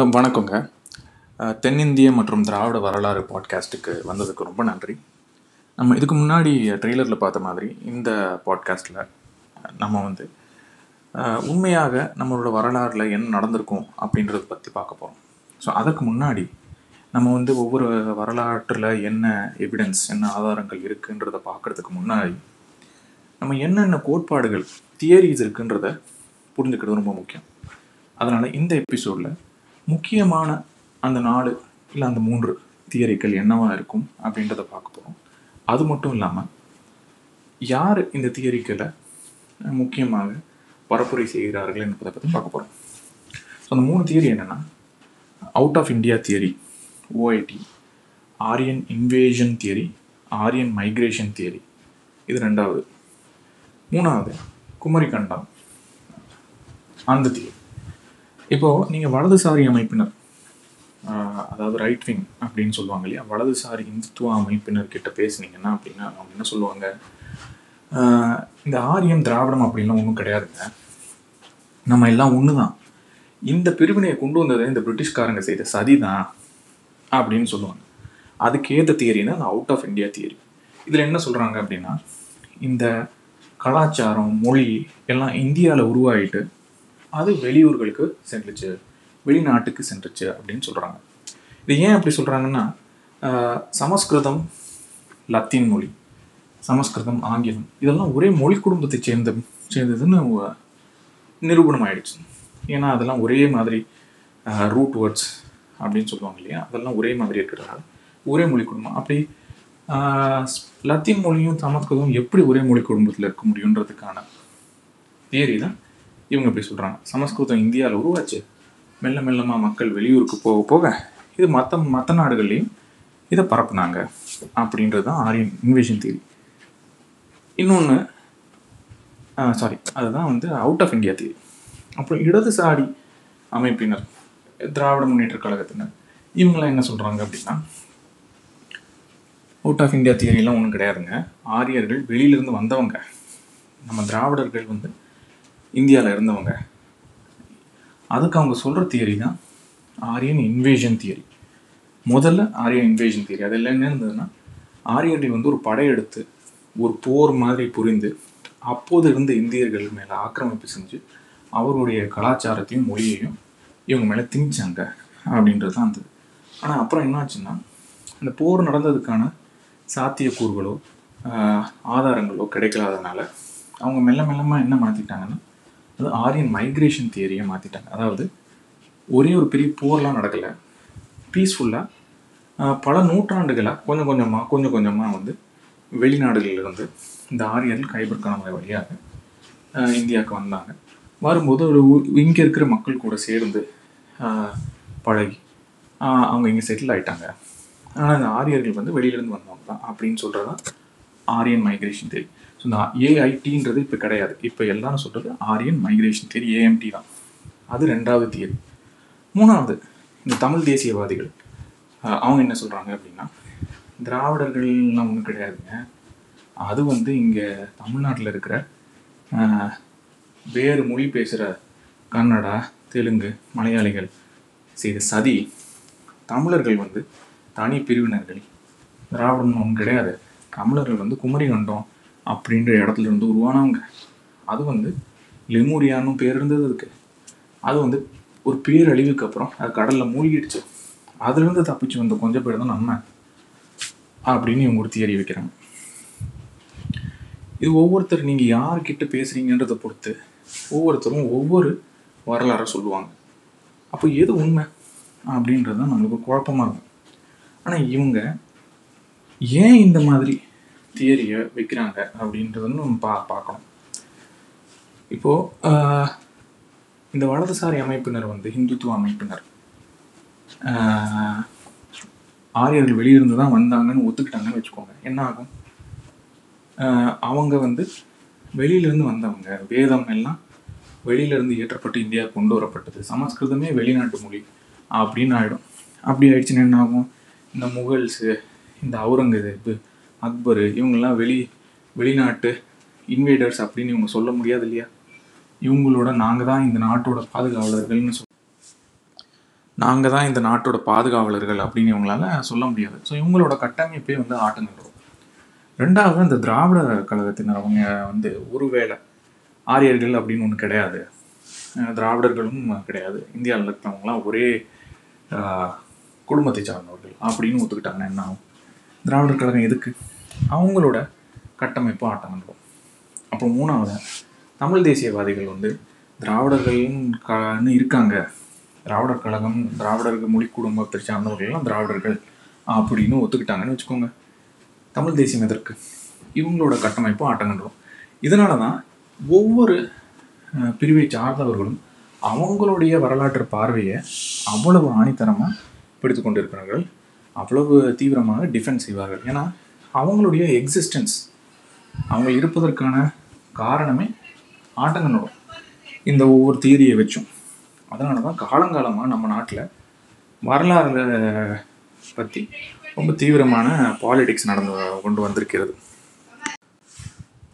வணக்கங்க. தென்னிந்திய மற்றும் திராவிட வரலாறு பாட்காஸ்ட்டுக்கு வந்ததுக்கு ரொம்ப நன்றி. நம்ம இதுக்கு முன்னாடி ட்ரெய்லரில் பார்த்த மாதிரி இந்த பாட்காஸ்ட்டில் நம்ம வந்து உண்மையாக நம்மளோட வரலாறில் என்ன நடந்திருக்கும் அப்படின்றத பற்றி பார்க்க போகிறோம் ஸோ அதற்கு முன்னாடி நம்ம வந்து ஒவ்வொரு வரலாற்றில் என்ன எவிடன்ஸ் என்ன ஆதாரங்கள் இருக்குன்றத பார்க்குறதுக்கு முன்னாடி நம்ம என்னென்ன கோட்பாடுகள் தியரிஸ் இருக்குன்றத புரிஞ்சுக்கிறது ரொம்ப முக்கியம். அதனால் இந்த எபிசோடில் முக்கியமான அந்த நாலு இல்லை அந்த மூன்று தியரிகள் என்னவாக இருக்கும் அப்படின்றத பார்க்க போகிறோம் அது மட்டும் இல்லாமல் யார் இந்த தியரிக்களை முக்கியமாக பரப்புரை செய்கிறார்கள் என்பதை பற்றி பார்க்க போகிறோம் ஸோ அந்த மூணு தியரி என்னென்னா out of India theory OIT Aryan invasion theory Aryan migration theory இது ரெண்டாவது. மூணாவது குமரிகண்டம். அந்த தியரி. இப்போது நீங்கள் வலதுசாரி அமைப்பினர் அதாவது ரைட் விங் அப்படின்னு சொல்லுவாங்க இல்லையா? வலதுசாரி இந்துத்துவ அமைப்பினர் கிட்ட பேசுனீங்கன்னா அப்படின்னா அவங்க என்ன சொல்லுவாங்க? இந்த ஆரியம் திராவிடம் அப்படின்லாம் ஒன்றும் கிடையாதுங்க. நம்ம எல்லாம் ஒன்று தான் இந்த பிரிவினையை கொண்டு வந்தது இந்த பிரிட்டிஷ்காரங்க செய்த சதி தான் அப்படின்னு சொல்லுவாங்க. அதுக்கு ஏற்ற தியரினா அது அவுட் ஆஃப் இந்தியா தியரி இதில் என்ன சொல்கிறாங்க அப்படின்னா இந்த கலாச்சாரம் மொழி எல்லாம் இந்தியாவில் உருவாகிட்டு அது வெளியூர்களுக்கு சென்றுச்சு வெளிநாட்டுக்கு சென்றுச்சு அப்படின்னு சொல்கிறாங்க இது ஏன் அப்படி சொல்கிறாங்கன்னா சமஸ்கிருதம் லத்தீன் மொழி சமஸ்கிருதம் ஆங்கிலம் இதெல்லாம் ஒரே மொழி குடும்பத்தை சேர்ந்த சேர்ந்ததுன்னு நிரூபணம் ஆயிடுச்சு ஏன்னா அதெல்லாம் ஒரே மாதிரி ரூட் வேர்ட்ஸ் அப்படின்னு சொல்லுவாங்க இல்லையா? அதெல்லாம் ஒரே மாதிரி இருக்கிறதால ஒரே மொழி குடும்பம். அப்படி லத்தீன் மொழியும் சமஸ்கிருதம் எப்படி ஒரே மொழி குடும்பத்தில் இருக்க முடியுன்றதுக்கான தியரி தான் இவங்க இப்படி சொல்கிறாங்க சமஸ்கிருதம் இந்தியாவில் உருவாச்சு. மெல்ல மெல்லமாக மக்கள் வெளியூருக்கு போக போக இது மற்ற மற்ற நாடுகள்லையும் இதை பரப்புனாங்க அப்படின்றது தான் ஆரியன் இன்வேஷன் தியரி இன்னொன்று சாரி அதுதான் வந்து அவுட் ஆஃப் இந்தியா தியரி அப்புறம் இடதுசாரி அமைப்பினர் திராவிட முன்னேற்ற கழகத்தினர் இவங்களாம் என்ன சொல்கிறாங்க அப்படின்னா அவுட் ஆஃப் இந்தியா தியரிலாம் ஒன்றும் கிடையாதுங்க. ஆரியர்கள் வெளியிலேருந்து வந்தவங்க. நம்ம திராவிடர்கள் வந்து இந்தியாவில் இருந்தவங்க. அதுக்கு அவங்க சொல்கிற தியரி தான் ஆரியன் இன்வேஷன் தியரி முதல்ல ஆரியன் இன்வேஷன் தியரி அது என்ன இருந்ததுன்னா ஆரியர்கள் வந்து ஒரு படையெடுத்து ஒரு போர் மாதிரி புரிந்து அப்போது இருந்த இந்தியர்கள் மேலே ஆக்கிரமிப்பு செஞ்சு அவருடைய கலாச்சாரத்தையும் மொழியையும் இவங்க மேலே திணிச்சாங்க அப்படின்றது தான் இருந்தது. ஆனால் அப்புறம் என்னாச்சுன்னா அந்த போர் நடந்ததுக்கான சாத்தியக்கூறுகளோ ஆதாரங்களோ கிடைக்கலாதனால அவங்க மெல்ல மெல்லமாக என்ன மாற்றிட்டாங்கன்னா அது ஆரியன் மைக்ரேஷன் தியரியை மாற்றிட்டாங்க அதாவது ஒரே ஒரு பெரிய போர்லாம் நடக்கலை. பீஸ்ஃபுல்லாக பல நூற்றாண்டுகளாக கொஞ்சம் கொஞ்சமாக கொஞ்சம் கொஞ்சமாக வந்து வெளிநாடுகளிலிருந்து இந்த ஆரியர்கள் கைபர் கணவாய் வழியாக இந்தியாவுக்கு வந்தாங்க. வரும்போது ஒரு இங்கே இருக்கிற மக்கள் கூட சேர்ந்து பழகி அவங்க இங்கே செட்டில் ஆகிட்டாங்க ஆனால் இந்த ஆரியர்கள் வந்து வெளியிலேருந்து வந்தவங்க தான் அப்படின்னு சொல்கிறது தான் ஆரியன் மைக்ரேஷன் தேரி ஸோ இந்த ஏஐடின்றது இப்போ கிடையாது. இப்போ எல்லாரும் சொல்கிறது ஆரியன் மைக்ரேஷன் தியரி ஏஎம்டி தான். அது ரெண்டாவது தியரி மூணாவது இந்த தமிழ் தேசியவாதிகள். அவங்க என்ன சொல்கிறாங்க அப்படின்னா திராவிடர்கள்லாம் ஒன்றும் கிடையாதுங்க. அது வந்து இங்கே தமிழ்நாட்டில் இருக்கிற வேறு மொழி பேசுகிற கன்னடா தெலுங்கு மலையாளிகள் செய்த சதி தமிழர்கள் வந்து தனி பிரிவினர்கள் திராவிடம் ஒன்றும் கிடையாது. தமிழர்கள் வந்து குமரி கண்டம் அப்படின்ற இடத்துல இருந்து உருவானவங்க. அது வந்து லெமூரியான்னு பேர் இருந்தது அதுக்கு. அது வந்து ஒரு பேரழிவுக்கு அப்புறம் அது கடலில் மூழ்கிடுச்சு. அதுலேருந்து தப்பிச்சு வந்த கொஞ்சம் பேர் தான் நம்ம அப்படின்னு இவங்க ஒரு தியரி வைக்கிறாங்க. இது ஒவ்வொருத்தர் நீங்கள் யார்கிட்ட பேசுகிறீங்கன்றதை பொறுத்து ஒவ்வொருத்தரும் ஒவ்வொரு வரலாறை சொல்லுவாங்க. அப்போ எது உண்மை அப்படின்றது தான் நம்மளுக்கு குழப்பமாக இருக்கும். ஆனால் இவங்க ஏன் இந்த மாதிரி தியரியை வைக்கிறாங்க அப்படின்றதுன்னு நம்ம பா பார்க்கணும். இப்போது இந்த வலதுசாரி அமைப்பினர் வந்து ஹிந்துத்துவ அமைப்பினர். ஆரியர்கள் வெளியிருந்து தான் வந்தாங்கன்னு ஒத்துக்கிட்டாங்கன்னு வச்சுக்கோங்க. என்ன ஆகும்? அவங்க வந்து வெளியிலேருந்து வந்தவங்க வேதம் எல்லாம் வெளியிலேருந்து இயற்றப்பட்டு இந்தியா கொண்டு வரப்பட்டது. சமஸ்கிருதமே வெளிநாட்டு மொழி அப்படின்னு ஆகிடும் அப்படி ஆயிடுச்சுன்னா என்ன ஆகும்? இந்த முகல்ஸு இந்த அவுரங்கசீப் அக்பர் இவங்கெல்லாம் வெளி வெளிநாட்டு இன்வேடர்ஸ் அப்படின்னு இவங்க சொல்ல முடியாது இல்லையா? இவங்களோட நாங்கள் தான் இந்த நாட்டோட பாதுகாவலர்கள்னு சொல் நாங்கள் தான் இந்த நாட்டோட பாதுகாவலர்கள் அப்படின்னு இவங்களால சொல்ல முடியாது. ஸோ இவங்களோட கட்டமைப்பே வந்து ஆட்டங்கள். ரெண்டாவது இந்த திராவிட கழகத்தினர் அவங்க வந்து ஒருவேளை ஆரியர்கள் அப்படின்னு ஒன்று கிடையாது. திராவிடர்களும் கிடையாது. இந்தியாவில் இருக்கிறவங்களாம் ஒரே குடும்பத்தை சார்ந்தவர்கள் அப்படின்னு ஒத்துக்கிட்டாங்கன்னா என்ன ஆகும்? திராவிடர் கழகம் எதுக்கு? அவங்களோட கட்டமைப்பு ஆட்டம் நடக்கும் அப்புறம் மூணாவது தமிழ் தேசியவாதிகள் வந்து திராவிடர்கள்னு கன்னு இருக்காங்க. திராவிடர் கழகம் திராவிடர்கள் மொழி குடும்பத்தை சார்ந்தவர்கள்லாம் திராவிடர்கள் அப்படின்னு ஒத்துக்கிட்டாங்கன்னு வச்சுக்கோங்க. தமிழ் தேசியம் எதற்கு? இவங்களோட கட்டமைப்பும் ஆட்டங்கன்றோம் இதனால தான் ஒவ்வொரு பிரிவை சார்ந்தவர்களும் அவங்களுடைய வரலாற்று பார்வையை அவ்வளவு ஆணித்தரமாக பிடித்து கொண்டிருக்கிறார்கள். அவ்வளவு தீவிரமாக டிஃபென்ஸ் செய்வார்கள். ஏன்னா அவங்களுடைய எக்ஸிஸ்டன்ஸ் அவங்க இருப்பதற்கான காரணமே ஆட்டங்கனோடும் இந்த ஒவ்வொரு தியரியை வச்சும். அதனால தான் காலங்காலமாக நம்ம நாட்டில் வரலாறு பற்றி ரொம்ப தீவிரமான பாலிடிக்ஸ் நடந்து கொண்டு வந்திருக்கிறது.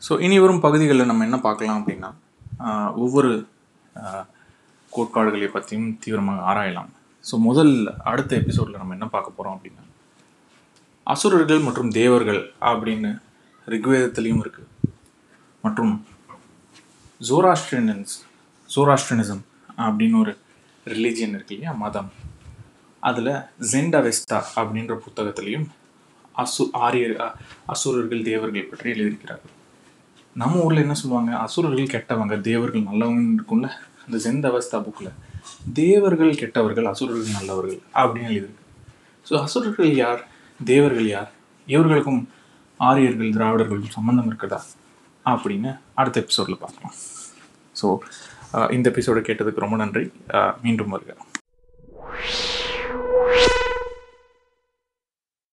ஸோ இனி வரும் பகுதிகளில் நம்ம என்ன பார்க்கலாம் அப்படின்னா ஒவ்வொரு கோட்பாடுகளை பற்றியும் தீவிரமாக ஆராயலாம். ஸோ முதல் அடுத்த எபிசோடில் நம்ம என்ன பார்க்க போகிறோம் அப்படின்னா அசுரர்கள் மற்றும் தேவர்கள் அப்படின்னு ரிக்வேதத்துலேயும் இருக்குது மற்றும் ஜோராஸ்ட்ரியன்ஸ் ஜோராஸ்ட்ரியனிசம் அப்படின்னு ஒரு ரிலீஜியன் இருக்கு இல்லையா? மதம். அதில் ஜெண்டவெஸ்தா அப்படின்ற புத்தகத்திலையும் அசு ஆரியர் அ- அசுரர்கள் தேவர்கள் பற்றி எழுதியிருக்கிறார்கள். நம்ம ஊரில் என்ன சொல்லுவாங்க? அசுரர்கள் கெட்டவங்க தேவர்கள் நல்லவங்க இருக்கும்ல? அந்த ஜெண்டவஸ்தா புக்கில் தேவர்கள் கெட்டவர்கள் அசுரர்கள் நல்லவர்கள் அப்படின்னு எழுதியிருக்கு. ஸோ அசுரர்கள் யார்? தேவர்கள் யார்? இவர்களுக்கும் ஆரியர்கள் திராவிடர்களுக்கும் சம்மந்தம் இருக்குதா? அப்படின்னு அடுத்த எபிசோடில் பார்க்கலாம். ஸோ இந்த எபிசோடை கேட்டதுக்கு ரொம்ப நன்றி. மீண்டும் வருகிறேன்